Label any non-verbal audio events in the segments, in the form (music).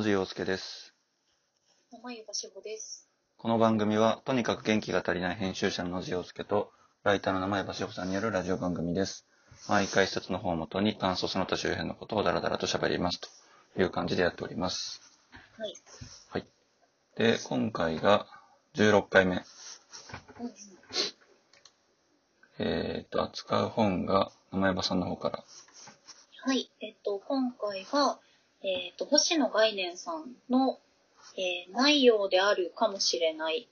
野地洋介です。生湯しほです。この番組は、とにかく元気が足りない編集者の野地洋介と、ライターの生江しほさんによるラジオ番組です。毎回一つの本をもとに、感想その他周辺のことをダラダラと喋ります。という感じでやっております。はい。はい。で、今回が16回目。うんえーと、扱う本が、生江さんの方から。はい。えっと、今回は、えっと、星野概念さんの、えー内容であるかもしれない、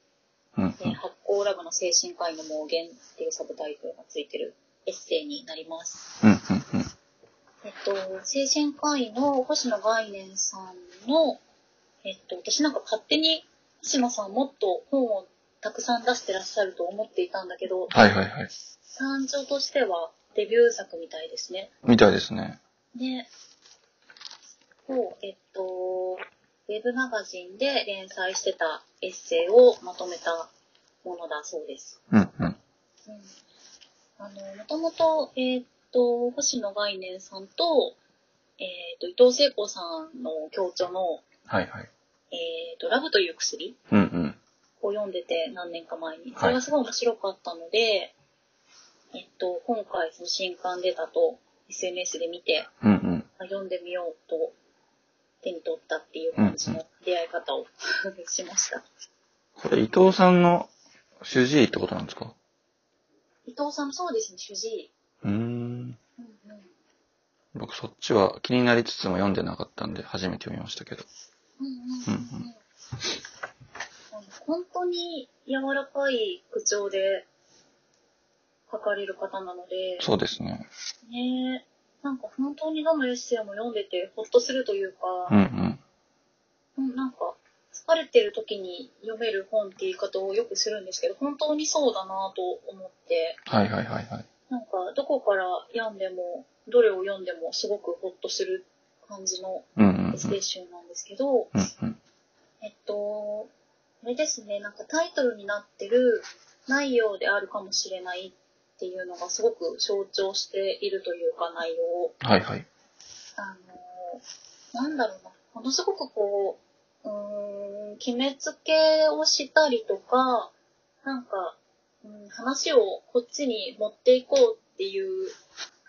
うん、うんえー発行ラブの精神科医の盲言っていうサブタイトルがついてるエッセイになります。うん、うん、えっと、精神科医の星野概念さんの、えっと、私なんか勝手に星野さんもっと本をたくさん出してらっしゃると思っていたんだけど、はいはいはい。単調としてはデビュー作みたいですね。みたいですね。で、そう、えっと、ウェブマガジンで連載してたエッセイをまとめたものだそうです。うん、うん。うん。あの、もともと、えっと、星野概念さんと、えっと、伊藤聖子さんの共著の、はいはい。えっと、ラブという薬うん、うん。を読んでて何年か前に。いそれがすごい面白かったので、えっと、今回その新刊出たと SNS で見て、うん、うん。まあ読んでみようと手に取ったっていう感じの出会い方を (laughs) しました。これ、伊藤さんの主治医ってことなんですか？伊藤さんもそうですね、主治医。うーん。うんうん僕そっちは気になりつつも読んでなかったんで初めて読みましたけど。うんうんうんうんうんあの本当に柔らかい口調で書かれる方なので、そうですね。ねなんか本当にどのエッセイも読んでてほっとするというか、うんうん。うん、なんか、疲れてる時に読める本って言い方をよくするんですけど、本当にそうだなと思って、はいはいはいはい。なんか、どこから読んでも、どれを読んでもすごくほっとする感じの。エッセイ集なんですけど、うんうん。えっと、あれですね、なんかタイトルになってる内容であるかもしれないっていうのがすごく象徴しているというか内容を。はいはい。あの、なんだろうな、ものすごくこう、うーん、決めつけをしたりとか、なんか、うん、話をこっちに持っていこうっていう、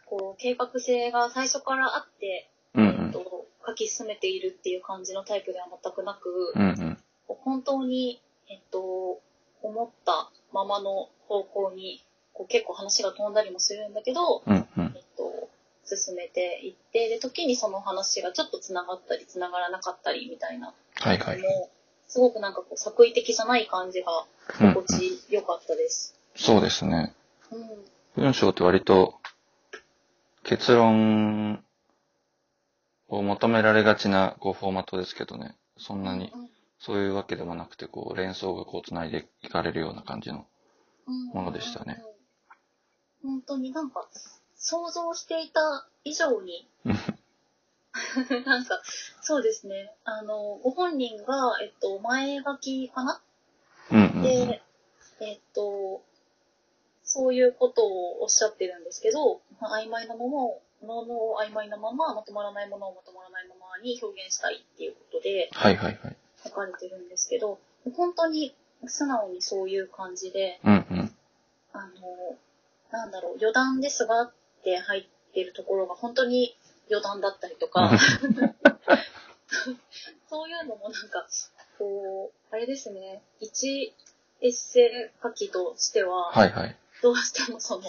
こう、計画性が最初からあって、うんうえっん。と、書き進めているっていう感じのタイプでは全くなく、うんうん。本当に、えっと、思ったままの方向に、こう結構話が飛んだりもするんだけど、うんうん。えっと、進めていって、で、時にその話がちょっと繋がったり繋がらなかったりみたいなはいはい。すごくなんかこう作為的じゃない感じがうんうん心地よかったです。そうですね。うん。文章って割と結論を求められがちなこうフォーマットですけどね。そんなにうんそういうわけでもなくて、こう連想がこう繋いでいかれるような感じの。うんものでしたね。本当になんか、想像していた以上に、(laughs) なんか、そうですね。あの、ご本人が、えっと、前書きかな？うんうんうん。で、えっと、そういうことをおっしゃってるんですけど、まあ曖昧なものを、ものを曖昧なまま、まとまらないものをまとまらないままに表現したいっていうことではいはいはい。書かれてるんですけど、本当に素直にそういう感じで、うんうん。あの、なんだろう、余談ですがって入ってるところが本当に余談だったりとか、(laughs) そういうのもなんか、こう、あれですね、一エッセイ書きとしては、はいはい。どうしてもその、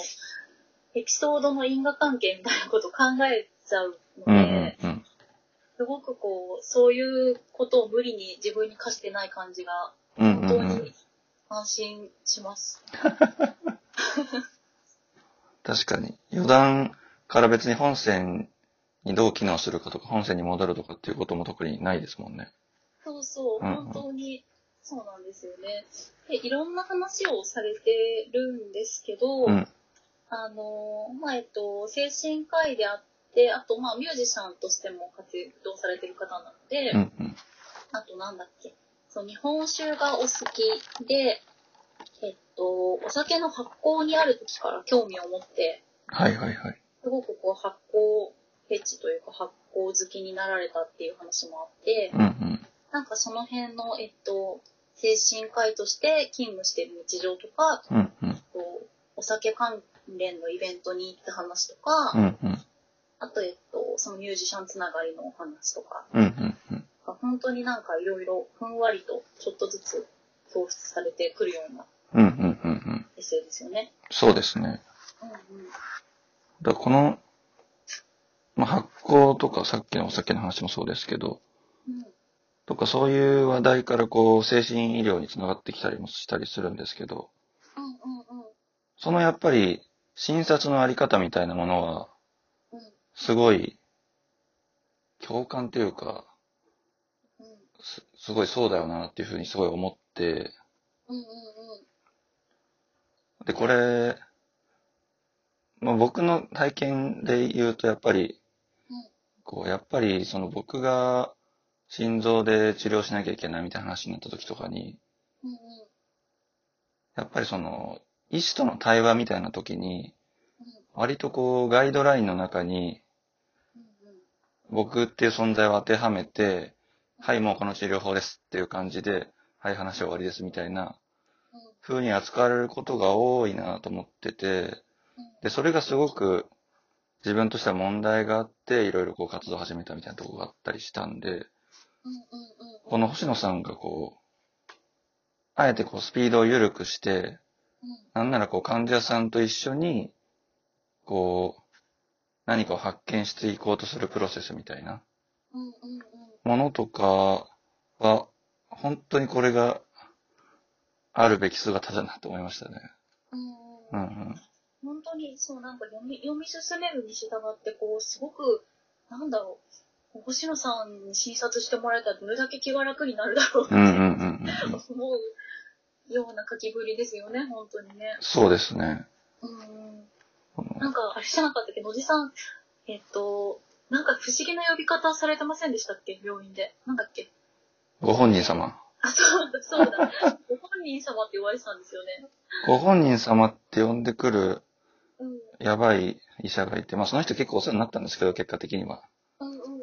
エピソードの因果関係みたいなことを考えちゃううんので、うんうん。すごくこう、そういうことを無理に自分に課してない感じが、うん本当うんうんに。安心します。(laughs) 確かに。余談から別に本線にどう機能するかとか、本線に戻るとかっていうことも特にないですもんね。そうそう、うんうん本当にそうなんですよね。で、いろんな話をされてるんですけど、うん。あの、まあ、えっと、精神科医であって、あと、まあ、ミュージシャンとしても活動されてる方なので、うんうん。あと、なんだっけ、そう、日本酒がお好きで、と、お酒の発酵にある時から興味を持って、はいはいはい。すごくこう発酵フェチというか発酵好きになられたっていう話もあって、うんうん。なんかその辺の、えっと、精神科医として勤務してる日常とか、うんうん。こうお酒関連のイベントに行った話とか、うんうん。あと、えっと、そのミュージシャンつながりのお話とか、うんうんうん。本当になんかいろいろふんわりとちょっとずつ創出されてくるようなうんうんですよね。そうですね。うんうん。だこの、まあ、発酵とかさっきのお酒の話もそうですけど、うんとかそういう話題からこう精神医療につながってきたりもしたりするんですけど、うんうんうんそのやっぱり診察のあり方みたいなものは、すごい共感というか、すすごいそうだよなっていうふうにすごい思って、うんうんで、これ、まあ、僕の体験で言うとやっぱり、こう、やっぱりその僕が心臓で治療しなきゃいけないみたいな話になった時とかに、やっぱりその、医師との対話みたいな時に、割とこう、ガイドラインの中に、僕っていう存在を当てはめて、はい、もうこの治療法ですっていう感じで、はい、話は終わりですみたいな風に扱われることが多いなと思ってて、で、それがすごく自分としては問題があって、いろいろこう活動を始めたみたいなところがあったりしたんで、この星野さんがこう、あえてこうスピードを緩くして、なんならこう患者さんと一緒に、こう、何かを発見していこうとするプロセスみたいなものとかは、本当にこれがあるべき姿だなと思いましたね。うんううんんうん。本当にそうなんか読み読み進めるに従ってこうすごくなんだろう星野さんに診察してもらえたらどれだけ気が楽になるだろうって。思うような書きぶりですよね本当にね。そうですね。うんなんかあれじゃなかったっけ野地さんえっとなんか不思議な呼び方されてませんでしたっけ病院でなんだっけご本人様。あそうだそうだご本人様って言われてたんですよね。ご本人様って呼んでくるうんやばい医者がいて、まあその人結構お世話になったんですけど、結果的には。うんうんうんうん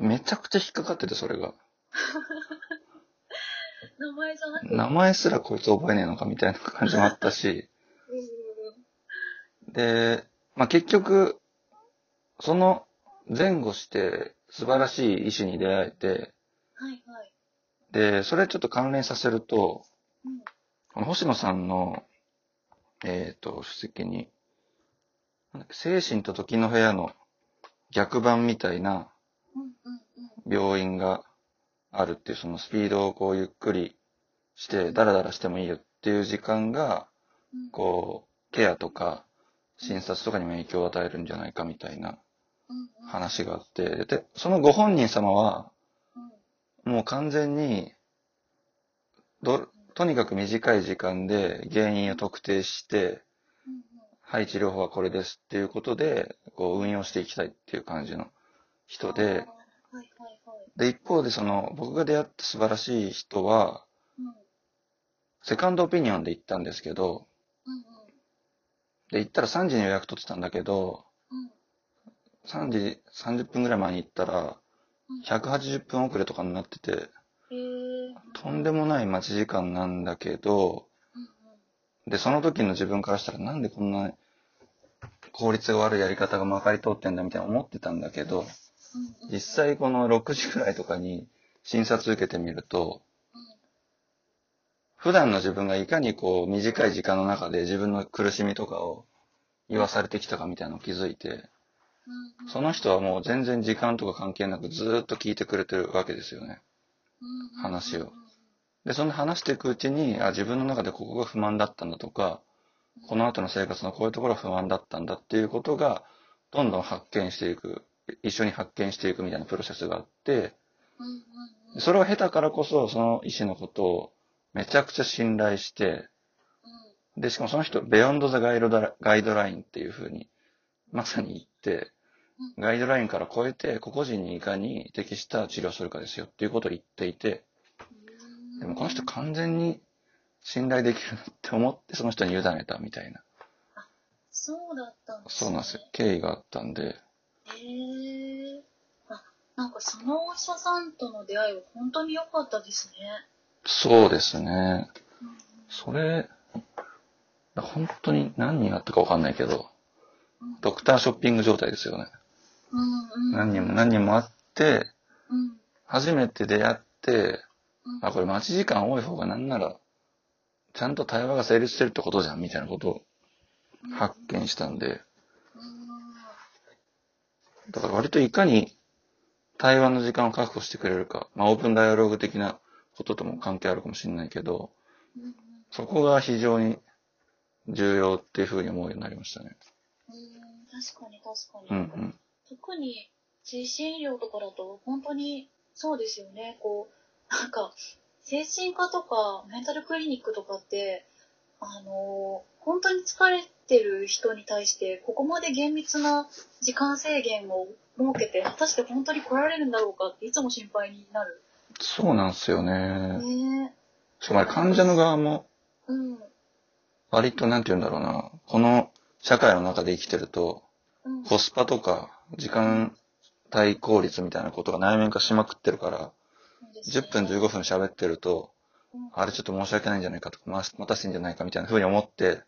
めちゃくちゃ引っかかってて、それが。(laughs) 名前じゃなくて名前すらこいつ覚えねえのかみたいな感じもあったし、(laughs) で、まあ結局、その前後して素晴らしい医師に出会えて、はいはい。で、それちょっと関連させると、うん。この星野さんの、えっ、と、書籍に、精神と時の部屋の逆版みたいな病院があるっていう、そのスピードをこうゆっくりして、ダラダラしてもいいよっていう時間が、うん。こう、ケアとか診察とかにも影響を与えるんじゃないかみたいな話があって、で、そのご本人様は、うんもう完全に、ど、とにかく短い時間で原因を特定して、うんうんはい、治療法はこれですっていうことで、こう運用していきたいっていう感じの人で。で、一方でその、僕が出会った素晴らしい人は、うん。セカンドオピニオンで行ったんですけど、で、行ったら3時に予約取ってたんだけど、うん。3時30分ぐらい前に行ったら、うん180分遅れとかになってて。とんでもない待ち時間なんだけど、で、その時の自分からしたらなんでこんな効率が悪いやり方がまかり通ってんだみたいな思ってたんだけど、実際この6時くらいとかに診察受けてみると、普段の自分がいかにこう短い時間の中で自分の苦しみとかを言わされてきたかみたいなのを気づいて、その人はもう全然時間とか関係なくずっと聞いてくれてるわけですよね。話をで、そんな話していくうちに、あ、自分の中でここが不満だったんだとか、この後の生活のこういうところが不安だったんだっていうことが、どんどん発見していく、一緒に発見していくみたいなプロセスがあって、それを経たからこそ、その医師のことをめちゃくちゃ信頼して、で、しかもその人、ベヨンドザガイドラインっていう風に、まさに言って、ガイドラインから超えて、個々人にいかに適した治療をするかですよっていうことを言っていて、うんでもこの人完全に信頼できるなって思ってその人に委ねたみたいな。そうだったんですねそうなんですよ。経緯があったんで。へへえ。あ、なんかそのお医者さんとの出会いは本当に良かったですね。そうですね。うんそれ、本当に何人あったかわかんないけど、うんドクターショッピング状態ですよね。何人も何人もあって、うん。初めて出会って、うんあ、これ待ち時間多い方がなんなら、ちゃんと対話が成立してるってことじゃん、みたいなことを発見したんで、だから割といかに対話の時間を確保してくれるか、まあオープンダイアローグ的なこととも関係あるかもしれないけど、そこが非常に重要っていうふうに思うようになりましたね。うん確かに確うかに。んうん。特に精神医療とかだと本当にそうですよね。こう、なんか、精神科とかメンタルクリニックとかって、あのー本当に疲れてる人に対して、ここまで厳密な時間制限を設けて、果たして本当に来られるんだろうかっていつも心配になる。そうなんですよね。ねしかも患者の側もえ。うん。割となんて言うんだろうな、この社会の中で生きてると、うん。コスパとか時間対効率みたいなことが内面化しまくってるから、そうですね10分15分喋ってると、うんあれちょっと申し訳ないんじゃないかとか、待待たせてんじゃないかみたいな風に思って。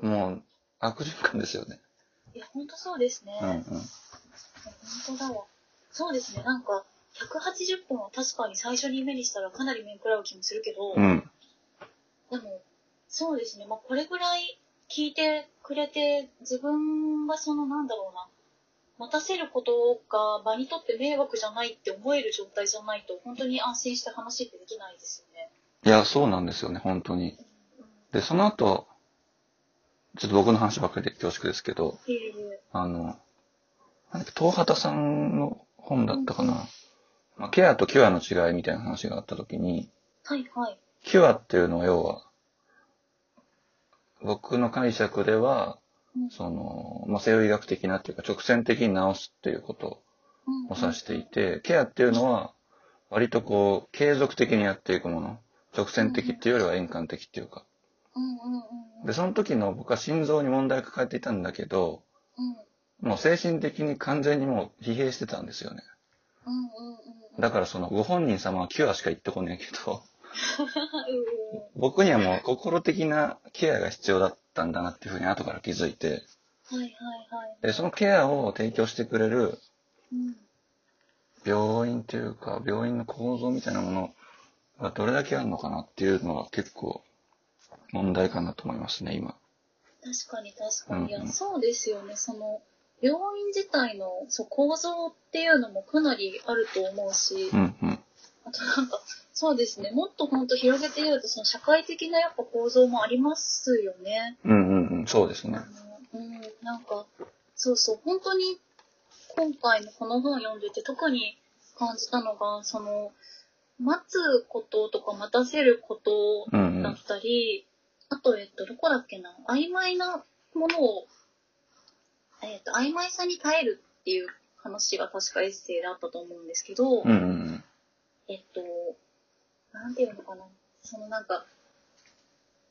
もう悪循環ですよね。いや、本当そうですね。うんうん。本当だわ。そうですね、なんか、180本は確かに最初に目にしたらかなり面食らう気もするけど、うん。でも、そうですね、まあ、これぐらい聞いてくれて、自分がその、なんだろうな、待たせることが場にとって迷惑じゃないって思える状態じゃないと、本当に安心して話ってできないですよね。いや、そうなんですよね、本当に。うんで、その後、ちょっと僕の話ばっかりで恐縮ですけど、あの、東畑さんの本だったかな。まあ、ケアとキュアの違いみたいな話があったときに、はいはい。キュアっていうのは要は、僕の解釈では、うんその、まあ、西洋医学的なっていうか直線的に治すっていうことうんを指していて、ケアっていうのは、割とこう、継続的にやっていくもの。直線的っていうよりは円環的っていうか。で、その時の僕は心臓に問題を抱えていたんだけど、うんもう精神的に完全にもう疲弊してたんですよね。だからそのご本人様はキュアしか言ってこねえけど、僕にはもう心的なケアが必要だったんだなっていうふうに後から気づいて、はいはいはい。で、そのケアを提供してくれるうん病院というか、病院の構造みたいなものがどれだけあるのかなっていうのは結構問題かなと思いますね、今。確かに確かに。いやうんうんそうですよね。その、病院自体のそう構造っていうのもかなりあると思うし、うんうん。あとなんか、そうですね。もっと本当広げて言うと、その社会的なやっぱ構造もありますよね。うんうんうん、そうですねうん、なんか、そうそう、本当に今回のこの本読んでて特に感じたのが、その、待つこととか待たせることうんうん。だったり、あと、えっと、どこだっけな、曖昧なものを、えっと、曖昧さに耐えるっていう話が確かエッセイであったと思うんですけど、うんうんえっと、なんていうのかな、そのなんか、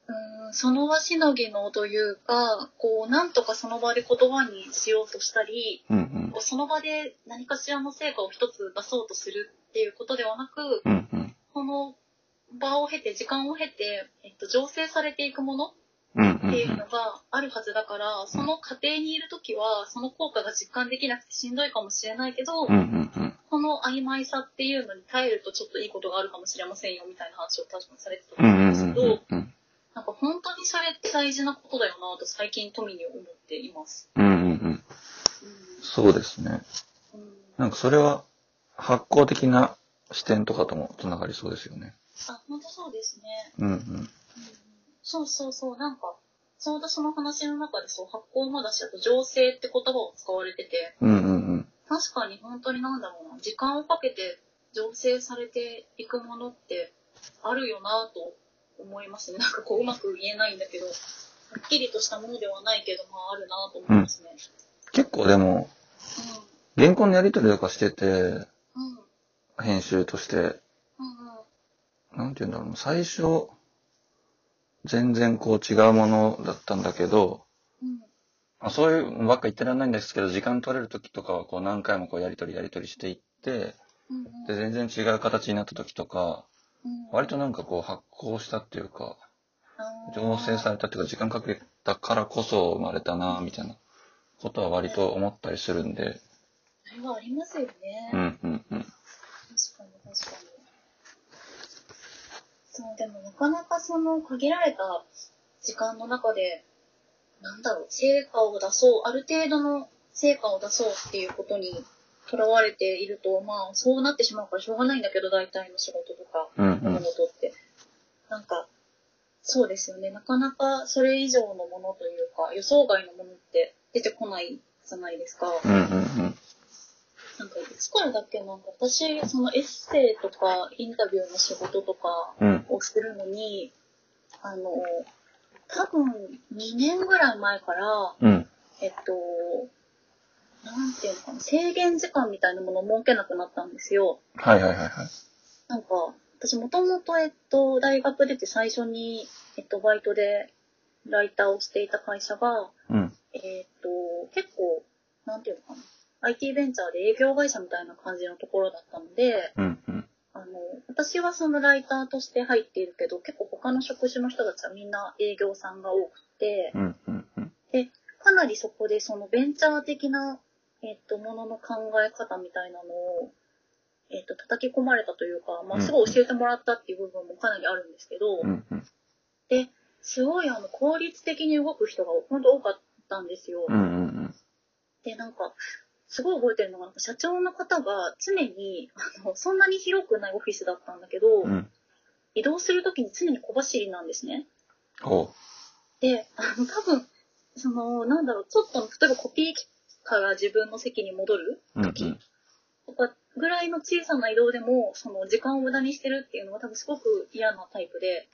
うーん、その場しのぎのというか、こう、なんとかその場で言葉にしようとしたり、うん。うんこうその場で何かしらの成果を一つ出そうとするっていうことではなく、うん。うんうん。この場を経て、時間を経て、えっと、醸成されていくものっていうのがあるはずだから、その過程にいるときは、その効果が実感できなくてしんどいかもしれないけど、うん。うんうんうん。この曖昧さっていうのに耐えるとちょっといいことがあるかもしれませんよみたいな話を確かにされてたとうん思うんですけど、うんうんうん。なんか本当にそれって大事なことだよなと最近富に思っています。うんうんうん。そうですね。うんうんなんかそれは発行的な視点とかともつながりそうですよね。あ、本当そうですね。うんうん。うんうんそうそうそう、なんか、ちょうどその話の中でそう、発酵まだし、あと醸成って言葉を使われてて、うんうんうん。確かに本当になんだろうな、時間をかけて醸成されていくものってあるよなと思いますね。(laughs) なんかこううまく言えないんだけど、はっきりとしたものではないけど、まああるなと思いますね。結構でも、うん原稿のやり取りとかしてて、うん。編集として、うんうん。なんて言うんだろう、最初、全然こう違うものだったんだけど、まあ、そういうのばっか言ってらんないんですけど、時間取れる時とかはこう何回もこうやりとりやりとりしていって、で、全然違う形になった時とか、うん割となんかこう発酵したっていうか、醸成されたっていうか、時間かけたからこそ生まれたな、みたいなことは割と思ったりするんで、それはありますよね。うんうんうん。確かに確かに。そう、でもなかなかその限られた時間の中で、なんだろう、成果を出そう、ある程度の成果を出そうっていうことにとらわれていると、まあそうなってしまうからしょうがないんだけど、大体の仕事とか、うんうん物事って。なんか、そうですよね。なかなかそれ以上のものというか、予想外のものって出てこないじゃないですか。うんうんうん。なんか、いつからだっけなんか、私、そのエッセイとか、インタビューの仕事とかうん。をするのに、あの、多分、2年ぐらい前から、うん。えっと、なんていうのかな、制限時間みたいなものを設けなくなったんですよ。はいはいはいはい。なんか、私もともと、えっと、大学出て最初に、えっと、バイトでライターをしていた会社が、うん。えっと、結構、なんていうのかな、IT ベンチャーで営業会社みたいな感じのところだったので、うんうん。あの、私はそのライターとして入っているけど、結構他の職種の人たちはみんな営業さんが多くて、うんうんうん。かなりそこでそのベンチャー的な、えっと、ものの考え方みたいなのを、えっと、叩き込まれたというか、まあ、すごい教えてもらったっていう部分もかなりあるんですけど、うんうん。で、すごいあの、効率的に動く人が本当多かったんですよ。うんうんうん。で、なんか、すごい覚えてるのが、社長の方が常に、あの、そんなに広くないオフィスだったんだけど、うん。移動するときに常に小走りなんですね。で、あの、多分、その、なんだろう、ちょっと、例えばコピー機から自分の席に戻るうんうん。とかぐらいの小さな移動でも、その、時間を無駄にしてるっていうのは多分すごく嫌なタイプで。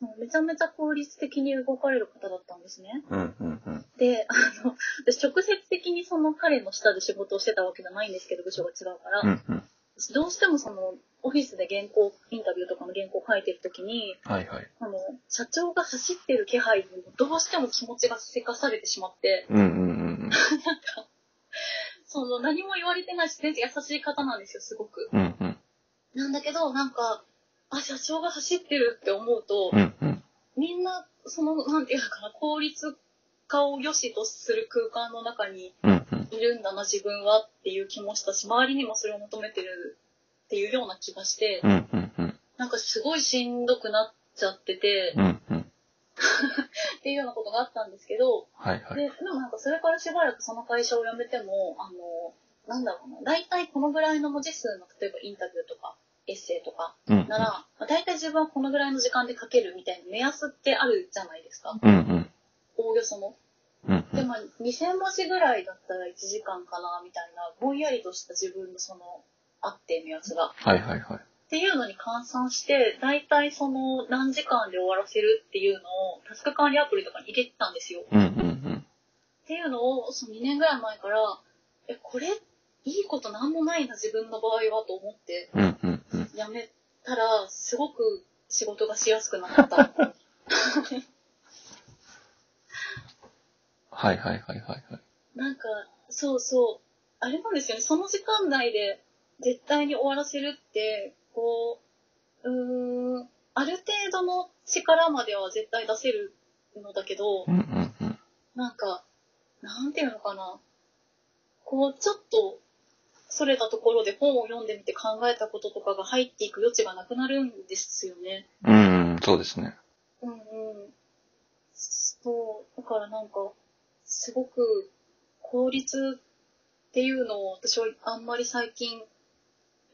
もうめちゃめちゃ効率的に動かれる方だったんですね。うんうんうん。で、あの、私直接的にその彼の下で仕事をしてたわけじゃないんですけど、部署が違うから、うんうん。どうしてもその、オフィスで原稿、インタビューとかの原稿を書いてるときに、はいはい。あの、社長が走ってる気配にどうしても気持ちがせかされてしまって、うんうんうん (laughs) その何も言われてないし、全然優しい方なんですよ、すごく。うん。うんうん。なんだけど、なんか、あ、社長が走ってるって思うと、うんうん。みんな、その、なんていうのかな、効率化を良しとする空間の中に。いるんだな、自分はっていう気もしたし、周りにもそれを求めてるっていうような気がして、うんうんうん。なんかすごいしんどくなっちゃってて、うんうん。っていうようなことがあったんですけど、はいはい。で、でもなんかそれからしばらくその会社を辞めても、あの、なんだろうな、大体このぐらいの文字数の、例えばインタビューとか、エッセイとかうんなら、まあ大体自分はこのぐらいの時間で書けるみたいな目安ってあるじゃないですか。うんうん。おおよその。うんうん。でも、2000文字ぐらいだったら1時間かな、みたいな、ぼんやりとした自分のその、あって目安が。はいはいはい。っていうのに換算して、大体その何時間で終わらせるっていうのをタスク管理アプリとかに入れてたんですよ。うんうんっていうのを、その2年ぐらい前から、え、これ、いいことなんもないな、自分の場合はと思って、うん。うんうんうん。やめたら、すごく仕事がしやすくなった。はいはいはいはいはい。なんか、そうそう、あれなんですよね、その時間内で絶対に終わらせるって、こう、うーん、ある程度の力までは絶対出せるのだけどう、んうんうん。なんか、なんていうのかな。こう、ちょっと、それたところで本を読んでみて考えたこととかが入っていく余地がなくなるんですよね。うんうん、そうですね。うんうん。そう、だからなんか、すごく、効率っていうのを私はあんまり最近、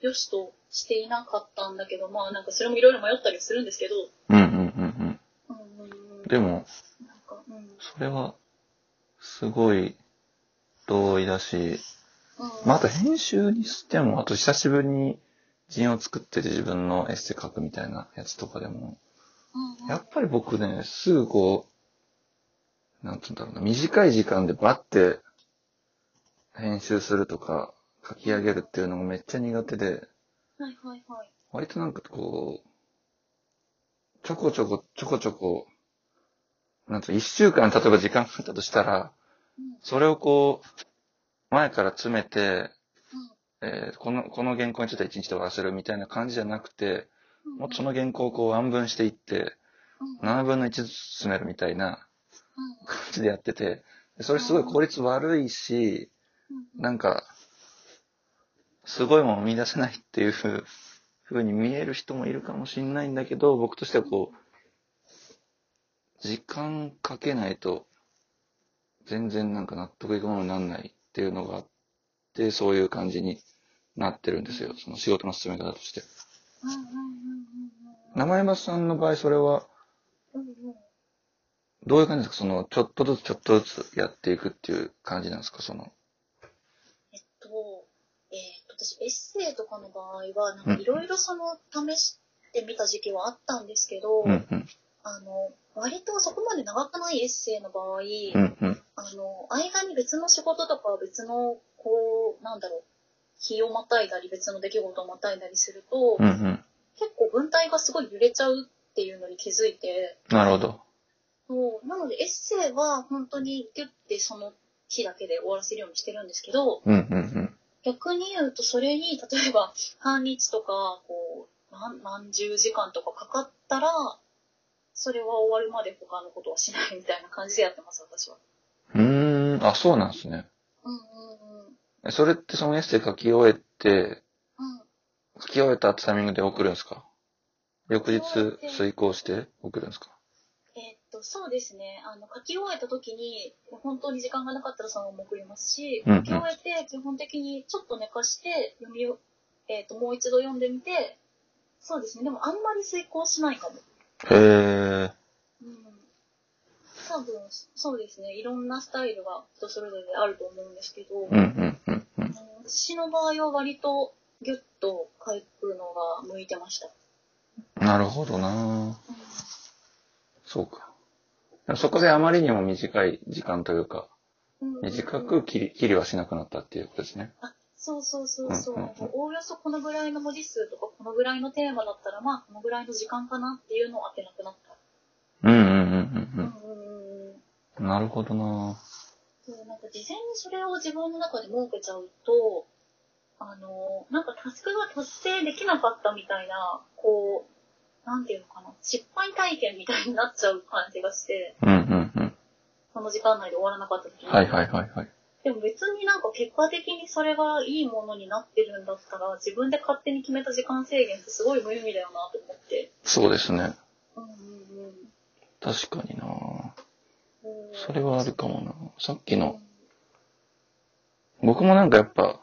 良しとしていなかったんだけど、まあなんかそれもいろいろ迷ったりするんですけど、うんうんうんうんうんうん。うん。でも、なんか、うん。それは、すごい同意だし、うん、まあ、あと編集にしても、あと久しぶりに陣を作ってて自分のエッセイ書くみたいなやつとかでも、やっぱり僕ね、すぐこう、なんつうんだろうな、短い時間でバッて編集するとか書き上げるっていうのがめっちゃ苦手で、はいはいはい。割となんかこう、ちょこちょこちょこちょこなんと一週間例えば時間があったとしたら、うん。それをこう、前から詰めて、うん。えーこの、この原稿については一日で終わらせるみたいな感じじゃなくて、うん。もっとその原稿をこう暗分していって、うん。7分の1ずつ進めるみたいなうん。感じでやってて、でそれすごい効率悪いし、うん。なんか、すごいものを見出せないっていうふう風に見える人もいるかもしれないんだけど、僕としてはこう、時間かけないと、全然なんか納得いくものにならないっていうのがあって、そういう感じになってるんですよ。その仕事の進め方として。うん。うん。うん。生山さんの場合、それは。どういう感じですか？その、ちょっとずつちょっとずつやっていくっていう感じなんですか？その。えっと、えっと、私、エッセイとかの場合は、なんかいろいろその、試してみた時期はあったんですけど、うんうん。あの、割とそこまで長くないエッセイの場合、うんうん。あの、間に別の仕事とか別の、こう、なんだろう、日をまたいだり別の出来事をまたいだりすると、うんうん。結構文体がすごい揺れちゃうっていうのに気づいて、なるほど。そうなのでエッセイは本当にギュッてその日だけで終わらせるようにしてるんですけど、うんうんうん。逆に言うとそれに例えば半日とかこう何何十時間とかかかったらそれは終わるまで他のことはしないみたいな感じでやってます私は。うーん、あ、そうなんですね。うんうんうん。えそれってそのエッセイ書き終えて、うん。書き終えたタイミングで送るんですか？翌日遂行して送るんですか？えーっとそうですね。あの書き終えた時に本当に時間がなかったらそのまま送りますし、うんうん。書き終えて基本的にちょっと寝かして読みを、えーっともう一度読んでみてそうですね。でもあんまり遂行しないかも。へえ。うん多分、そうですね。いろんなスタイルが人それぞれあると思うんですけど、うんうんうんうん。私の場合は割とギュッと書くのが向いてました。なるほどなそうか。そこであまりにも短い時間というか、うん短く切り、切りはしなくなったっていうことですね。あ、そうそうそうそう。うんうんうんおおよそこのぐらいの文字数とか、このぐらいのテーマだったら、まあ、このぐらいの時間かなっていうのを当てなくなった。うんうんうんうんうんうんうん。うん。なるほどなそうなんか事前にそれを自分の中で設けちゃうと、あの、なんかタスクが達成できなかったみたいな、こう、なんていうのかな、失敗体験みたいになっちゃう感じがして、うんうんうん。その時間内で終わらなかった時に。はいはいはいはい。でも別になんか結果的にそれがいいものになってるんだったら、自分で勝手に決めた時間制限ってすごい無意味だよなと思って。そうですね。うんうんうん。確かになうんそれはあるかもなさっきの、僕もなんかやっぱ、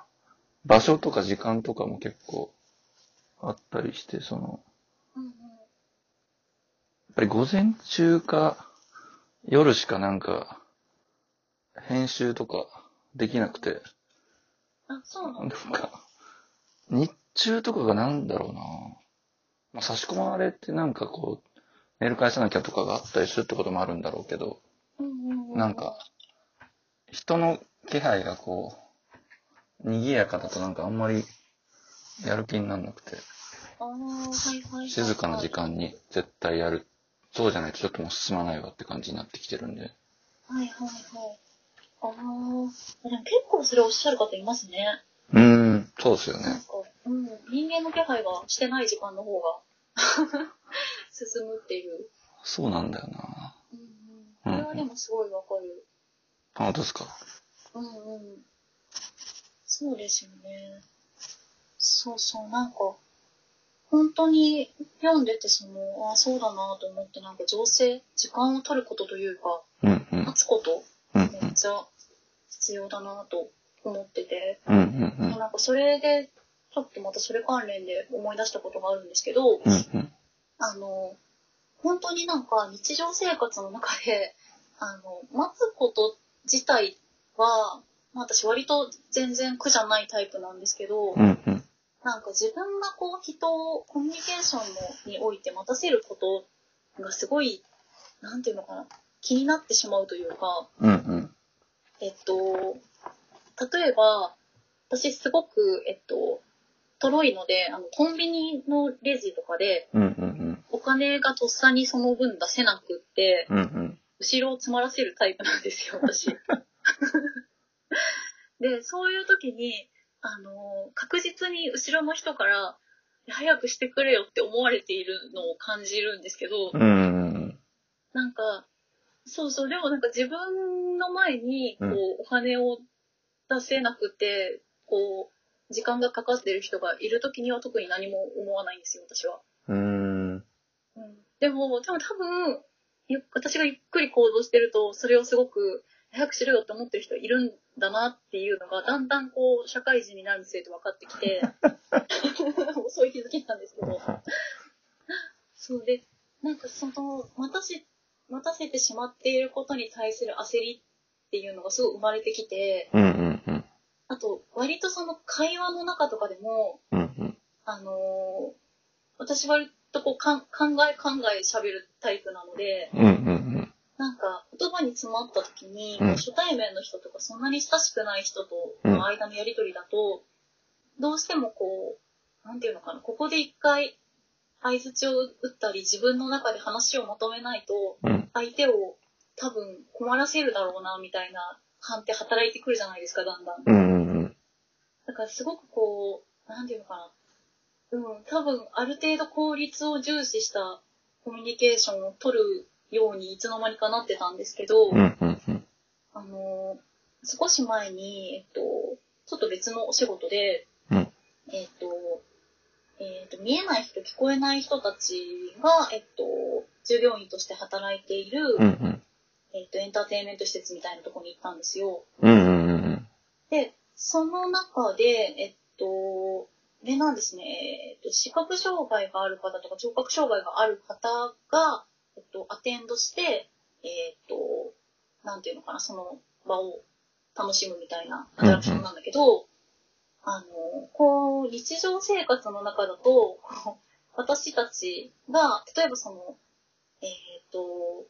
場所とか時間とかも結構あったりして、その、うんうん。やっぱり午前中か夜しかなんか、編集とかできなくて、あ、そうななんんですか、日中とかがなんだろうなまあ、差し込まれてなんかこう、メール返さなきゃとかがあったりするってこともあるんだろうけど。なんか、人の気配がこう、賑やかだとなんかあんまりやる気になんなくて、ああ、はいはいはいはい。静かな時間に絶対やる。そうじゃないとちょっともう進まないわって感じになってきてるんで。はいはいはい。ああ、でも結構それおっしゃる方いますね。うーん、そうですよね。なんか、うん、人間の気配がしてない時間の方が (laughs) 進むっていう。そうなんだよな。これはでもすごいわかる。あ、本当ですか？うんうん。そうですよね。そうそう、なんか、本当に読んでてその、あそうだなと思って、なんか情勢、時間を取ることというか、うんうん。待つこと、うんめっちゃ必要だなと思ってて、うんうんうん。なんかそれで、ちょっとまたそれ関連で思い出したことがあるんですけど、うんうん。あの、本当になんか日常生活の中で、(laughs) あの、待つこと自体は、まあ私割と全然苦じゃないタイプなんですけど、うんうん。なんか自分がこう人をコミュニケーションのにおいて待たせることがすごい、なんていうのかな、気になってしまうというか、うんうん。えっと、例えば、私すごく、えっと、とろいので、あの、コンビニのレジとかで、うんうんお金がとっさにその分出せなくって、うん。うんうん。後ろを詰まらせるタイプなんですよ、私。(laughs) で、そういう時に、あの、確実に後ろの人から、早くしてくれよって思われているのを感じるんですけど、うん。なんか、そうそう、でもなんか自分の前に、こう、うんお金を出せなくて、こう、時間がかかってる人がいる時には特に何も思わないんですよ、私は。うん。うん、でも、でも多分、ゆ私がゆっくり行動してると、それをすごく早くしろよって思ってる人いるんだなっていうのが、だんだんこう、社会人になるにつれて分かってきて、(laughs) そういう気づきなんですけど。そうで、なんかその、待たせ、待たせてしまっていることに対する焦りっていうのがすごい生まれてきて、うんうんうん。あと、割とその会話の中とかでも、うんうん。あのー私割とこうかん考え考え喋るタイプなので、うんうんなんか言葉に詰まった時に、うん初対面の人とかそんなに親しくない人とうんの間のやりとりだと、どうしてもこう、なんていうのかな、ここで一回相槌を打ったり自分の中で話をまとめないと、うん。うん。相手を多分困らせるだろうな、みたいな判定働いてくるじゃないですか、だんだん。うんうんうん。だからすごくこう、なんていうのかな。うん、多分ある程度効率を重視したコミュニケーションを取るようにいつの間にかなってたんですけど、うんうんうん。あの、少し前に、えっと、ちょっと別のお仕事で、うんえっと、えっと、見えない人、聞こえない人たちが、えっと、従業員として働いている、うんうん。えっと、エンターテインメント施設みたいなところに行ったんですよ。うんうんうんで、その中で、えっと、でなんですね、えっと、視覚障害がある方とか聴覚障害がある方が、えっと、アテンドして、えっと、なんていうのかな、その場を楽しむみたいなアトラクションなんだけど、あの、こう、日常生活の中だと、(laughs) 私たちが、例えばその、えっと、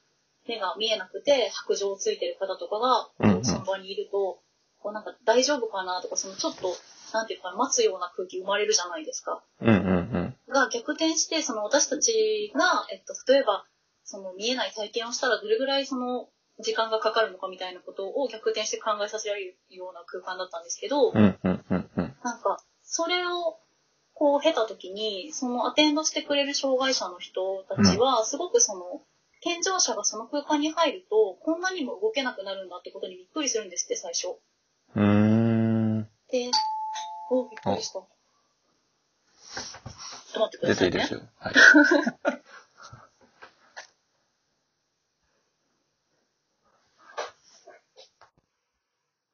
目が見えなくて白状ついてる方とかが、うんうん。その場にいると、こうなんか大丈夫かなとか、そのちょっと、なんていうかな、待つような空気生まれるじゃないですか。うん。うんうんが逆転して、その私たちが、えっと、例えば、その見えない体験をしたらどれぐらいその時間がかかるのかみたいなことを逆転して考えさせられるような空間だったんですけど、うん。うんうんうんうん。なんか、それを、こう、経た時に、そのアテンドしてくれる障害者の人たちは、すごくその、健常者がその空間に入ると、こんなにも動けなくなるんだってことにびっくりするんですって、最初。うーん。で、お、びっくりした。ちょっと待ってくださいね。出ていいですよ。はい。(laughs)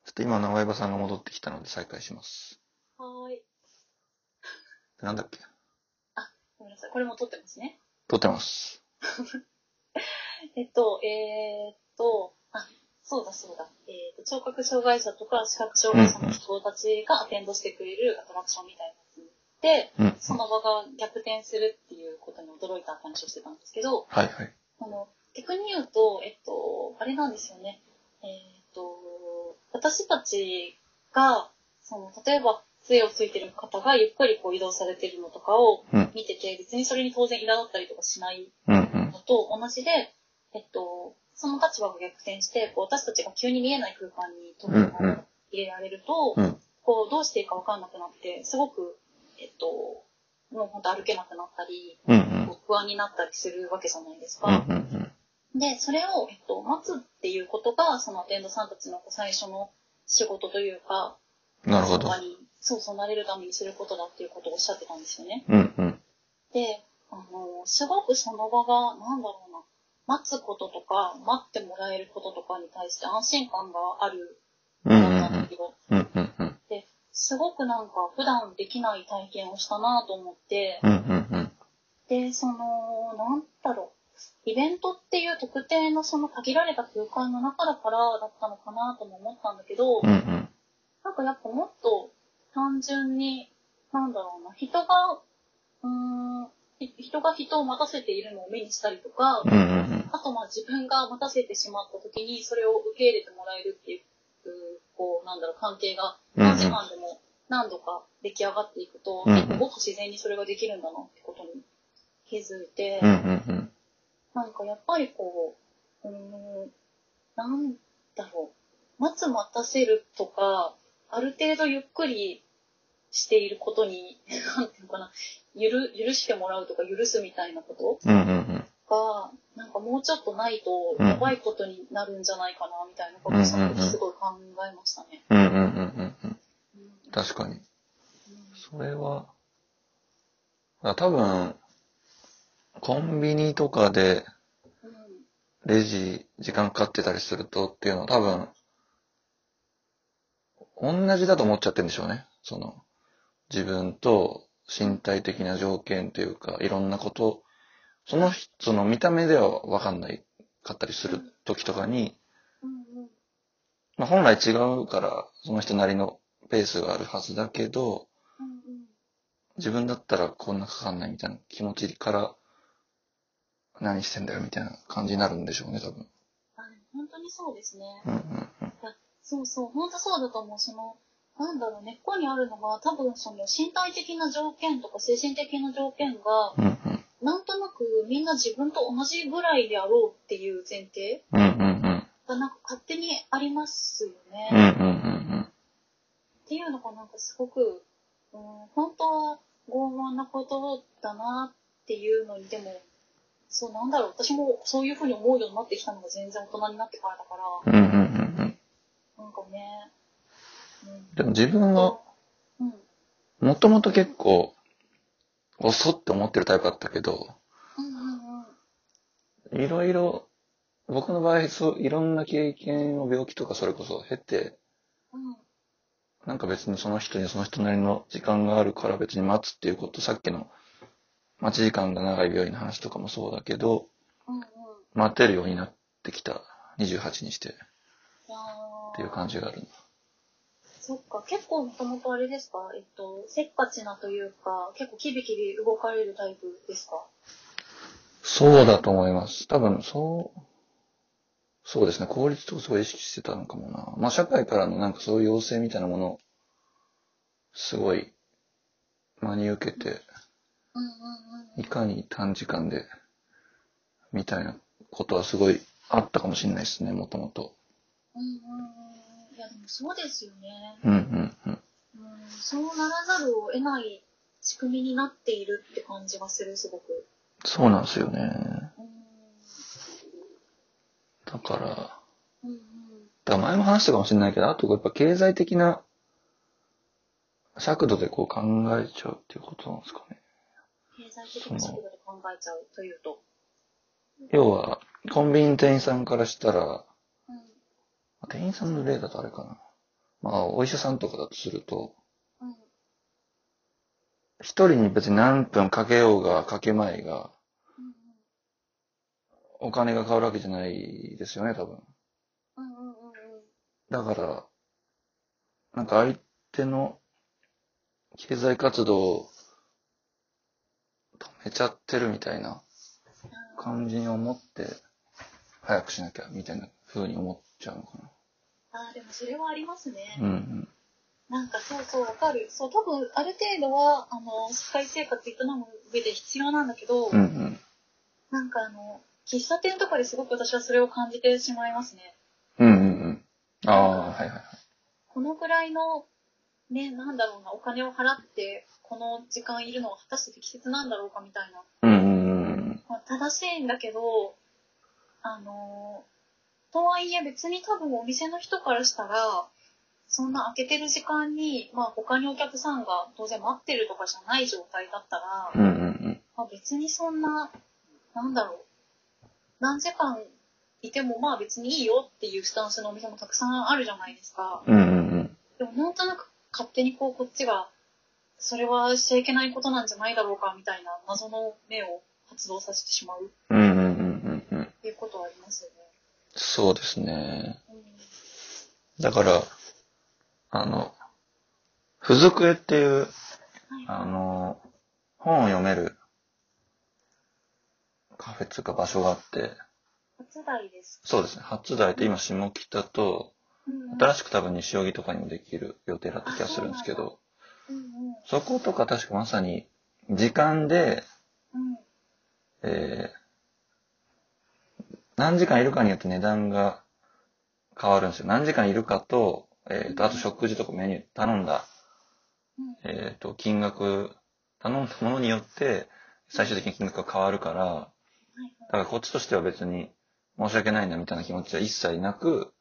ちょっと今、長山さんが戻ってきたので再開します。はーい。なんだっけ？ごめんなさい。これも撮ってますね。撮ってます。(laughs) えっと、えー、っと、あ、そうだそうだ。えーっと、聴覚障害者とか視覚障害者の人たちがアテンドしてくれるアトラクションみたいなやつで、うん。その場が逆転するっていうことに驚いた話をしてたんですけど、はいはい。あの、逆に言うと、えっと、あれなんですよね。えーっと、私たちが、その、例えば、杖をついてる方がゆっくりこう移動されてるのとかをうん。見てて、別にそれに当然苛立ったりとかしないうんうん。のと同じで、えっと、その立場が逆転して、こう私たちが急に見えない空間に入れられると、うん。こうどうしていいかわかんなくなって、すごく、えっと、もう本当歩けなくなったり、うんうん。不安になったりするわけじゃないですうんうか。んで、それを、えっと、待つっていうことが、そのアテンドさんたちの最初の仕事というか、うん。なるほどそうそうなれるためにすることだっていうことをおっしゃってたんですよね。うんうん。で、あの、すごくその場が、なんだろうな、待つこととか、待ってもらえることとかに対して安心感があるうん場うんなんだけど、うん。で、すごくなんか普段できない体験をしたなと思って、うんうんうん。で、その、なんだろう、イベントっていう特定のその限られた空間の中だからだったのかなとも思ったんだけど、うんうん。なんかやっぱもっと単純に、なんだろうな、人が、うーん、ひ人が人を待たせているのを目にしたりとか、うんうんあとまあ自分が待たせてしまった時にそれを受け入れてもらえるっていう、こう、なんだろう、関係が短時間でも何度か出来上がっていくと、うんうん結構ごく自然にそれができるんだなってことに気づいて、うん。うんうんうん。なんかやっぱりこうーん、なんだろう。待つ待たせるとか、ある程度ゆっくりしていることに、なんていうのかな、ゆる、許してもらうとか許すみたいなことうんうんうん。が、なんかもうちょっとないと、うんやばいことになるんじゃないかな、みたいなことをその時すごい考えましたね。うんうんうんうんうん。うん確かに。うんそれは、あ多分、コンビニとかでうんレジ時間かかってたりするとっていうのは多分、同じだと思っちゃってるんでしょうね。その、自分と身体的な条件というか、いろんなこと、その人、その見た目ではわかんないかったりする時とかに、まあ本来違うから、その人なりのペースがあるはずだけど、自分だったらこんなかかんないみたいな気持ちから、何してんだよみたいな感じになるんでしょうね、多分。あ本当にそうですね。うんうんうん。そうそう、本当そうだと思う。その、なんだろう、根っこにあるのが、多分その身体的な条件とか精神的な条件が、うんうん。なんとなくみんな自分と同じぐらいであろうっていう前提。がなんか勝手にありますよね。っていうのがなんかすごく、うん、本当は傲慢なことだなっていうのに、でも、そうなんだろう、私もそういうふうに思うようになってきたのが全然大人になってからだから。なんかね、うん。でも自分は、もともと結構、遅って思ってるタイプだったけど、いろいろ、僕の場合、そう、いろんな経験を病気とかそれこそ経て、なんか別にその人にその人なりの時間があるから別に待つっていうこと、さっきの待ち時間が長い病院の話とかもそうだけど、待てるようになってきた。28にしてっていう感じがある。そっか、結構もともとあれですか？えっと、せっかちなというか、結構キビキビ動かれるタイプですか？そうだと思います。多分、そう、そうですね。効率とかすごい意識してたのかもな。まあ、社会からのなんかそういう要請みたいなものを、すごい、真に受けて。いかに短時間で、みたいなことはすごいあったかもしれないですね、もともと。うんうんそうですよね。うんうんうん。うん、そうならざるを得ない仕組みになっているって感じがする、すごく。そうなんですよね。うん。だから、うんうん。前も話したかもしれないけど、あとやっぱ経済的な尺度でこう考えちゃうっていうことなんですかね。経済的な尺度で考えちゃうというと。要は、コンビニ店員さんからしたら、うん。店員さんの例だとあれかな。まあ、お医者さんとかだとすると、うん。一人に別に何分かけようがかけまいが、うんお金が変わるわけじゃないですよね、多分。うん。うんうん。だから、なんか相手の経済活動を止めちゃってるみたいな感じに思って、早くしなきゃみたいな風に思ってちゃうのかああ、でもそれはありますね。な。うんうん。なんかそうそう、わかる。そう、多分、ある程度は、あの、社会生活営む上で必要なんだけど、うんうん。なんかあの、喫茶店とかですごく私はそれを感じてしまいますね。うんうんうん。ああ、はいはいはい。このぐらいの、ね、なんだろうな、お金を払って、この時間いるのは果たして適切なんだろうかみたいな。うんうんうん。まあ、正しいんだけど、あのーとはいえ別に多分お店の人からしたら、そんな開けてる時間に、まあ他にお客さんが当然待ってるとかじゃない状態だったら、うんうんうん。まあ、別にそんな、なんだろう、何時間いてもまあ別にいいよっていうスタンスのお店もたくさんあるじゃないですか。うんうんうん。でもなんとなく勝手にこうこっちが、それはしちゃいけないことなんじゃないだろうかみたいな謎の目を発動させてしまうっうんうんうんうんうん。ていうことはありますよね。そうですね。うんだから、あの、付属絵っていう、はい。あの、本を読めるカフェっていうか場所があって、初台です。そうですね、初台って今下北と、新しく多分西荻とかにもできる予定だった気がするんですけど、そことか確かまさに時間で、うん。えー何時間いるかによって値段が変わるんですよ。何時間いるかと、えっ、と、あと食事とかメニュー、頼んだ、うん。えっ、と、金額、頼んだものによって、最終的に金額が変わるから、だからこっちとしては別に申し訳ないなみたいな気持ちは一切なく、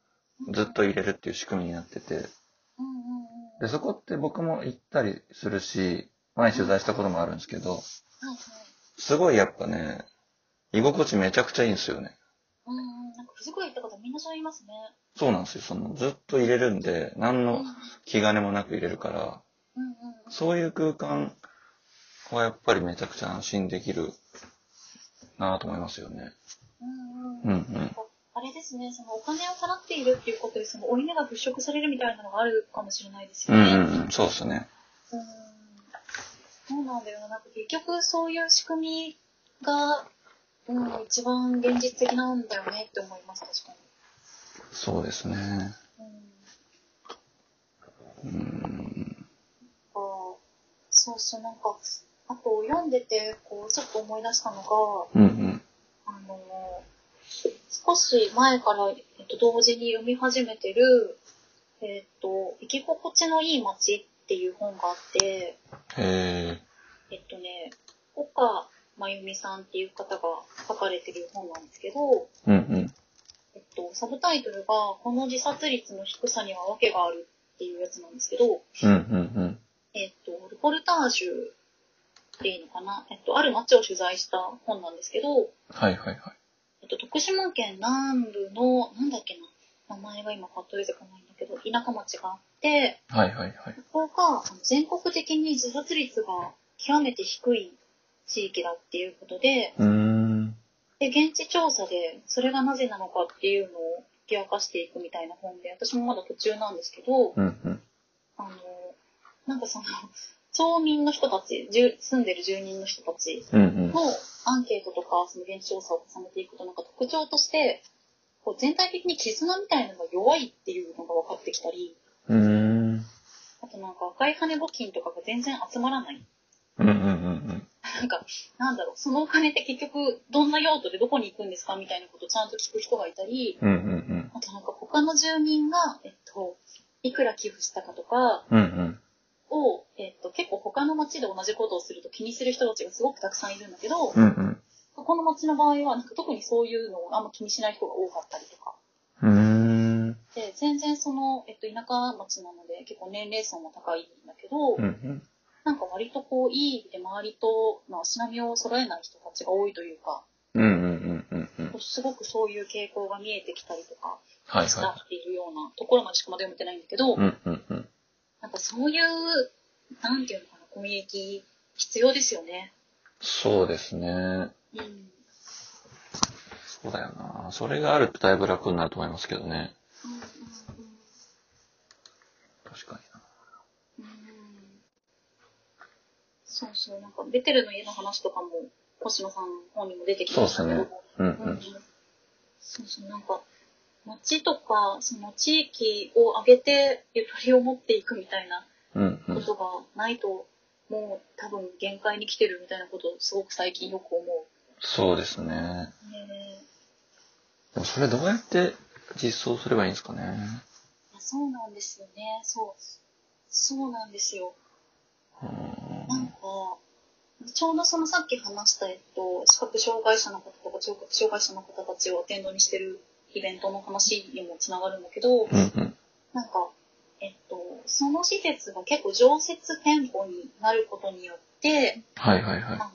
ずっと入れるっていう仕組みになってて。で、そこって僕も行ったりするし、前取材したこともあるんですけど。すごいやっぱね、居心地めちゃくちゃいいんですよね。うんうん。なんか、ふずこ行った方みんなそう言いますね。そうなんですよ。その、ずっと入れるんで、何うん。うのん気兼ねもなく入れるから、うんうん。そういう空間はやっぱりめちゃくちゃ安心できるなぁと思いますよね。うんうん。うんうん。あれですね、そのお金を払っているっていうことで、その負い目が払拭されるみたいなのがあるかもしれないですうんよね。うんうん。そうですね。うんそうなんだよな。なんか結局そういう仕組みが、うん、一番現実的なんだよねって思います、確かそうですね。に。うん。うん。あそうそう、なんか、あと読んでて、こう、ちょっと思い出したのが、うんうん。あの、少し前から、えっと、同時に読み始めてる、えっと、生き心地のいい街っていう本があって、へえっとね、岡真由美さんっていう方が書かれてる本なんですけど、え。うんうん。えっと、サブタイトルが、この自殺率の低さには訳があるっていうやつなんですけど、うんうんえっと、ルポルタージュっていうのかな、えっと、ある町を取材した本なんですけど、はいはいはい。えっと、徳島県南部の、なんだっけな、名前が今パッと出てこないんだけど、田舎町があって、はいはいはい。ここが全国的に自殺率が極めて低い地域だっていうことで。で、現地調査でそれがなぜなのかっていうのを解き明かしていくみたいな本で、私もまだ途中なんですけど、うんうん。あの、なんかその、町民の人たち、住住んでる住人の人たち。のアンケートとか、その現地調査を重ねていくと、なんか特徴として、こう全体的に絆みたいなのが弱いっていうのが分かってきたり。あとなんか赤い羽募金とかが全然集まらない。うんうんうんなんか、なんだろう、そのお金って結局どんな用途でどこに行くんですかみたいなことをちゃんと聞く人がいたり、うん。うんうんあとなんか他の住民が、えっと、いくら寄付したかとかうん。うんうん。を、えっと、結構他の町で同じことをすると気にする人たちがすごくたくさんいるんだけど、うんうん。この町の場合は、なんか特にそういうのをあんま気にしない人が多かったりとか。で、全然その、えっと、田舎町なので結構年齢層も高いんだけど、うんうん。なんか割とこう、いい意味で周りとの足並みを揃えない人たちが多いというか、うんうんうんうんうん。すごくそういう傾向が見えてきたりとかはいはっていうようなところまでしかまだ読めてないんだけど、い。うんうんうん。なんかそういう、なんていうのかな、コミュニティ必要ですよね。そうですね。うん。そうだよな。それがあるとだいぶ楽になると思いますけどね。うんうん確かにな。うんうんそうそう、なんかベテルの家の話とかも星野さんの本にも出てきましたけど、そうですねうんううんん。そうそう、なんか、町とか、その地域を挙げてゆとりを持っていくみたいなうんうん。ことがないと、もう多分限界に来てるみたいなことをすごく最近よく思う。そうですね。ねでもそれどうやって実装すればいいんですかね。そうなんですよね。そう。そうなんですよ。うんちょうどそのさっき話した、えっと、視覚障害者の方とか聴覚障害者の方たちをアテンドにしてるイベントの話にもつながるんだけど、うんうん。なんか、えっと、その施設が結構常設店舗になることによって、はいはいはあの、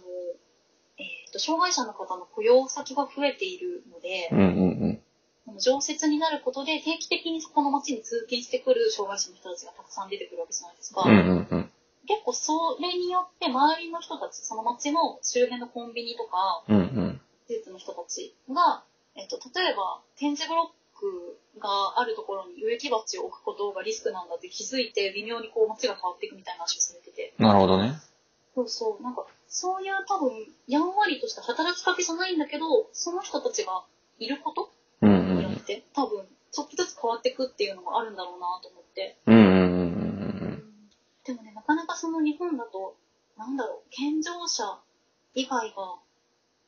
えっと、障害者の方の雇用先が増えているのでい。、うんうんうん。常設になることで定期的にそこの町に通勤してくる障害者の人たちがたくさん出てくるわけじゃないですか。うんうんうん。結構それによって周りの人たち、その町の周辺のコンビニとか、うんうん。施設の人たちが、えっと、例えば点字ブロックがあるところに植木鉢を置くことがリスクなんだって気づいて微妙にこう街が変わっていくみたいな話をされてて。なるほどね。そうそう。なんか、そういう多分、やんわりとした働きかけじゃないんだけど、その人たちがいることうんうんうん。によって、多分、ちょっとずつ変わっていくっていうのがあるんだろうなと思って。うんうんうんうんでもね、なかなかその日本だと、なんだろう、健常者以外が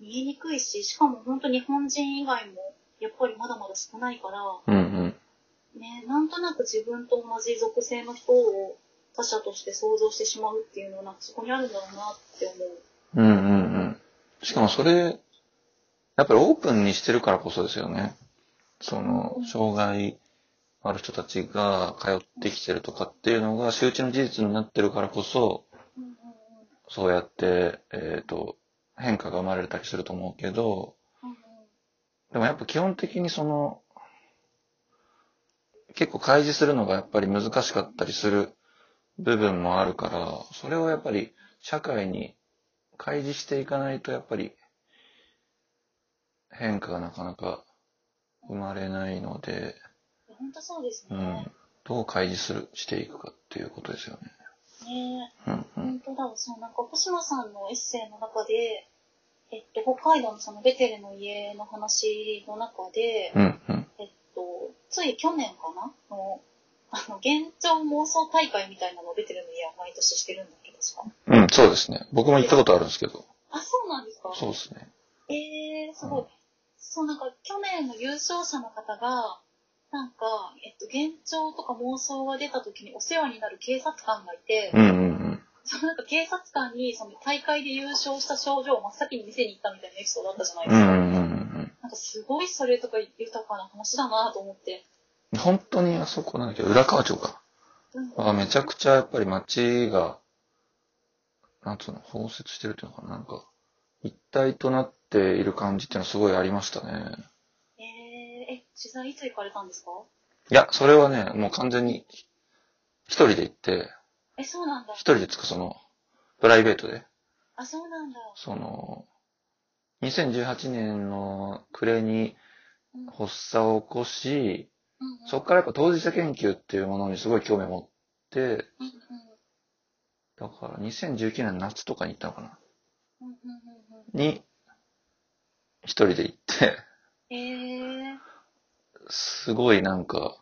見えにくいし、しかも本当日本人以外もやっぱりまだまだ少ないから、うんうん。ね、なんとなく自分と同じ属性の人を他者として想像してしまうっていうのは、なんかそこにあるんだろうなって思う。うんうんうん。しかもそれ、やっぱりオープンにしてるからこそですよね。その、障害ある人たちが通ってきてるとかっていうのが周知の事実になってるからこそ、そうやって、えっ、と、変化が生まれたりすると思うけど、でもやっぱ基本的にその、結構開示するのがやっぱり難しかったりする部分もあるから、それをやっぱり社会に開示していかないとやっぱり変化がなかなか生まれないので、本当そうですね。うん。どう開示する、していくかっていうことですよね。ねうんうん。本当だ、そう、なんか星野さんのエッセイの中で、えっと、北海道のそのベテルの家の話の中で、うんうん。えっと、つい去年かなの、あの、現状妄想大会みたいなのをベテルの家は毎年してるんだけどさ。うん、そうですね。僕も行ったことあるんですけど。あ、そうなんですかそうですね。えー、すごい。そう、なんか、去年の優勝者の方が、なんか、えっと、幻聴とか妄想が出た時にお世話になる警察官がいて、うんうんうん。そのなんか警察官にその大会で優勝した症状を真っ先に見せに行ったみたいなエピソードあったじゃないですか。うんうんうんうん。なんかすごいそれとか豊かな話だなと思って。本当にあそこなんだっけど、浦河町か。うんあめちゃくちゃやっぱり街が、なんつうの、包摂してるっていうのかな、なんか、一体となっている感じっていうのはすごいありましたね。取材いつ行かれたんですか？いや、それはね、もう完全に一人で行って、え、そうなんだ。一。人でつかその、プライベートで、あ、そうなんだ。その、2018年の暮れにうん。発作を起こし、うんうん。そこからやっぱ当事者研究っていうものにすごい興味を持って、うんうんだから2019年の夏とかに行ったのかな。うんうんうんに、一人で行って、うんえー、すごいなんか、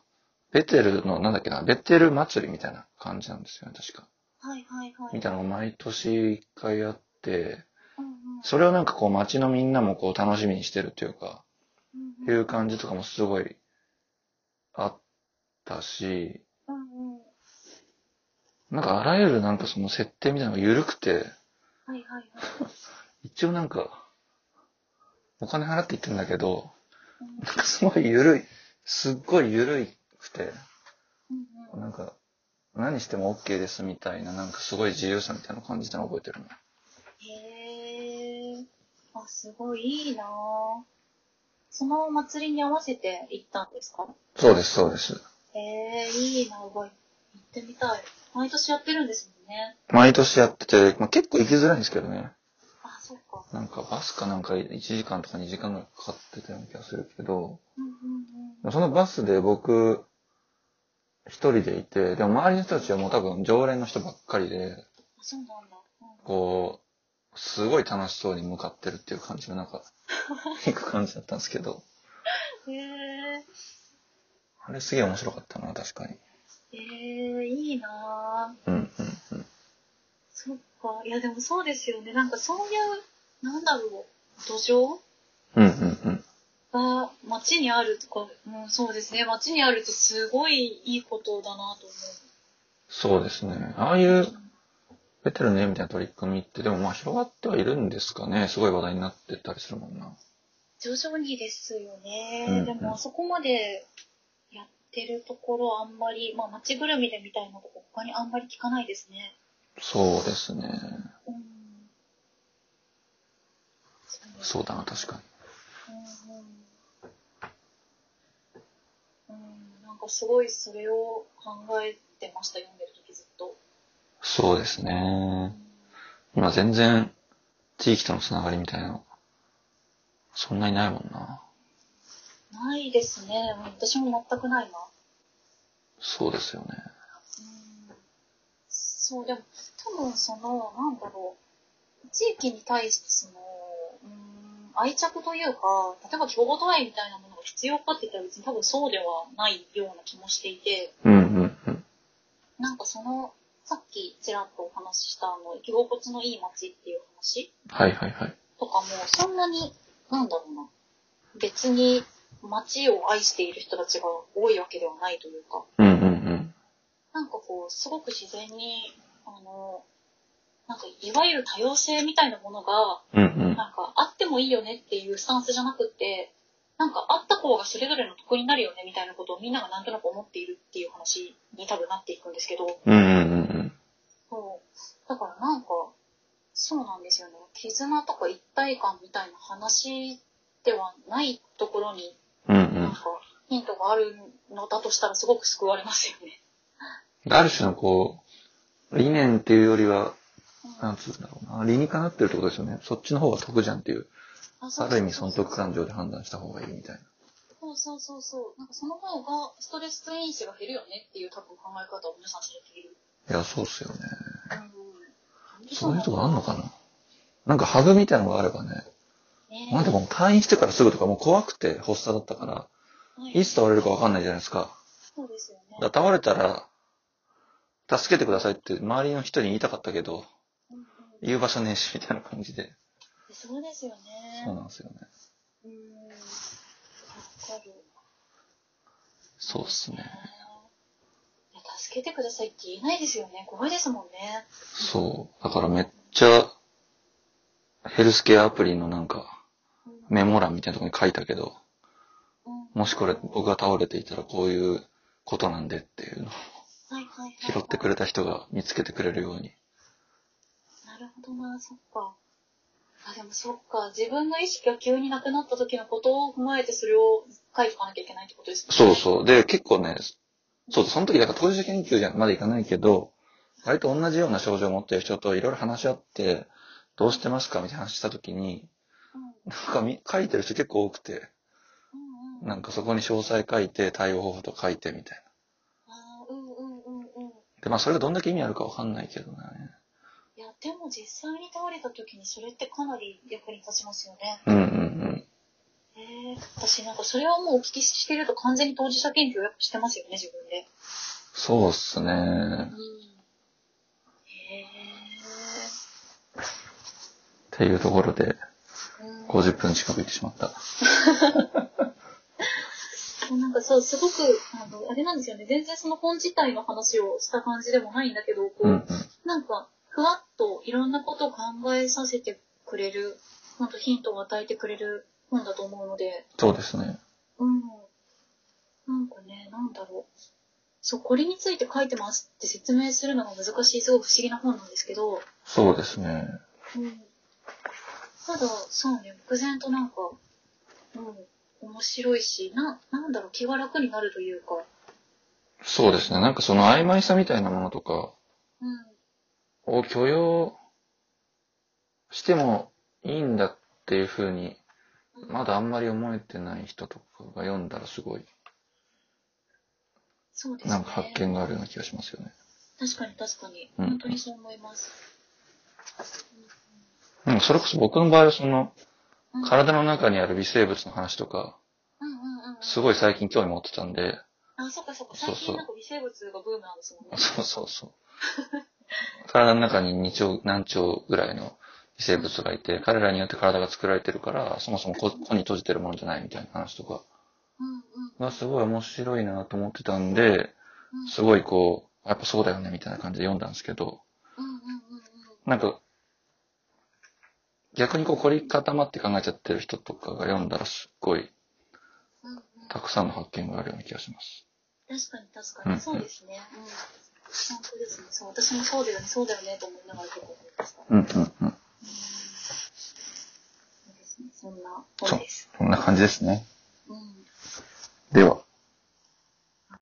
ベテルの、なんだっけな、ベテル祭りみたいな感じなんですよね、確か。はいはいはい。みたいなのが毎年一回あって、うんうんそれをなんかこう街のみんなもこう楽しみにしてるっていうか、うんうんいう感じとかもすごいあったし、うんうんなんかあらゆるなんかその設定みたいなのが緩くて、はいはいはい。(laughs) 一応なんか、お金払って行ってるんだけど、うんなんかすごい緩い、すっごい緩いくて、なんか、何しても OK ですみたいな、なんかすごい自由さみたいな感じたのを覚えてるな。へえ。あ、すごいいいなぁそのお祭りに合わせて行ったんですか？そうです、そうです。へえ、いいなぁ行ってみたい。毎年やってるんですもんね。毎年やってて、まあ、結構行きづらいんですけどね。なんかバスかなんか1時間とか2時間ぐらいかかってたような気がするけど。そのバスで僕、一人でいて、でも周りの人たちはもう多分常連の人ばっかりで、あ、そうなんだ。うんこう、すごい楽しそうに向かってるっていう感じの中、(laughs) 行く感じだったんですけど、へえ。あれすげえ面白かったな、確かに。ええ、いいなぁうん、うん、うん。そっか。いや、でもそうですよね。なんかそういう、なんだろう、土壌？うん、うん、うん。が街にあるとか、うん、そうですね。街にあるってすごいいいことだなと思そうですね。ああいう、ベテルの絵みたいな取り組みって、でもまあ広がってはいるんですかね。すごい話題になってたりするもんな。う。徐々にですよね。うんうんでもあそこまでやってるところあんまり、まあ街ぐるみでみたいなとこ他にあんまり聞かないですね。そうですね。うん。そうだな、確かに。うんうん。うん、なんかすごいそれを考えてました、読んでる時ずっと。そうですね。今全然地域とのつながりみたいなの、そんなにないもんな。ないですね。うん私も全くないな。そうですよね。うんそう、でも、多分その、なんだろう、地域に対してその、うん、愛着というか、例えば共同愛みたいなものが必要かって言ったら別に多分そうではないような気もしていて、うんうんうん。なんかその、さっきちらっとお話ししたあの、生き心地のいい街っていう話はいはいはい。とかも、そんなに、なんだろうな、別に、街を愛している人たちが多いわけではないというか、うんうんなんかこう、すごく自然に、あの、なんかいわゆる多様性みたいなものが、うん。うんうん。なんかあってもいいよねっていうスタンスじゃなくって、なんかあった方がそれぞれの得になるよねみたいなことをみんながなんとなく思っているっていう話に多分なっていくんですけど、うんうんうんそう。だからなんか、そうなんですよね。絆とか一体感みたいな話ではないところに、うん。うんうんなんか、ヒントがあるのだとしたらすごく救われますよね。ある種のこう、理念っていうよりは、なんつうんだろうな、理にかなってるってことですよね。そっちの方が得じゃんっていう、あそうある意味損得感情で判断した方がいいみたいな。そうそうそうそう。なんかその方がストレス因子が減るよねっていう多分考え方を皆さんされている。いや、そうっすよね。うん。そういうとこあんのかな？なんかハグみたいなのがあればね。ねまあでも退院してからすぐとかもう怖くて発作だったから、はいいつ倒れるかわかんないじゃないですか。そうですよね。だ倒れたら、助けてくださいって周りの人に言いたかったけど、うんうん言う場所ねえし、みたいな感じで。そうですよね。そうなんですよね。うん。わかる。そうっすね。助けてくださいって言えないですよね。怖いですもんね。そう。だからめっちゃ、ヘルスケアアプリのなんか、うんメモ欄みたいなところに書いたけど、うんもしこれ僕が倒れていたらこういうことなんでっていうのを。拾ってくれた人が見つけてくれるように。なそっか。あ、でもそっか。自分の意識が急になくなった時のことを踏まえてそれを書いておかなきゃいけないってことですね。そうそう。で、結構ね、そう、その時だから当事者研究じゃまだいかないけど、割と同じような症状を持ってる人といろいろ話し合って、どうしてますかみたいな話した時に、うん。なんかみ書いてる人結構多くて、うんうん。なんかそこに詳細書いて、対応方法とか書いてみたいな。あーうんうんうんうん。で、まあそれがどんだけ意味あるかわかんないけどね。でも実際に倒れた時にそれってかなり役に立ちますよね。うんうんうん。へえ。私なんかそれはもうお聞きしてると完全に当事者研究をやっぱしてますよね、自分で。そうっすね。うん。へえ。っていうところで、うん50分近く行ってしまった。なんかそう、すごく、あの、あれなんですよね。全然その本自体の話をした感じでもないんだけど、こう、うんうん。なんか、ふわっといろんなことを考えさせてくれる、ほんとヒントを与えてくれる本だと思うので、そうですね。うん。なんかね、なんだろう。そう、これについて書いてますって説明するのが難しい、すごく不思議な本なんですけど、そうですね。うん。ただ、そうね、漠然となんか、うん、面白いし、な、なんだろう、気が楽になるというか、そうですね。なんかその曖昧さみたいなものとかうん。を許容してもいいんだっていうふうに、まだあんまり思えてない人とかが読んだらすごい、そうですね。なんか発見があるような気がしますよね。確かに確かに。うん本当にそう思います。うん、それこそ僕の場合はその、うん、体の中にある微生物の話とか、うんうんうんうん。すごい最近興味持ってたんで、あ、そっかそっか。そうそう最近なんか微生物がブームなんですもんね。そうそうそう。(laughs) 体の中に2兆、何兆ぐらいの微生物がいて、彼らによって体が作られてるから、そもそも個個に閉じてるものじゃないみたいな話とか。がすごい面白いなと思ってたんで、うんすごいこう、やっぱそうだよねみたいな感じで読んだんですけど。なんか、逆にこう凝り固まって考えちゃってる人とかが読んだらすっごいたくさんの発見があるような気がします。確かに確かに。うんそうですね。うん。本当ですね。そう、私もそうだよね、そうだよね、と思いながら結構思いました。うんうんうん。うん。そうですね。そんな本です。こんな感じですね。うん。では。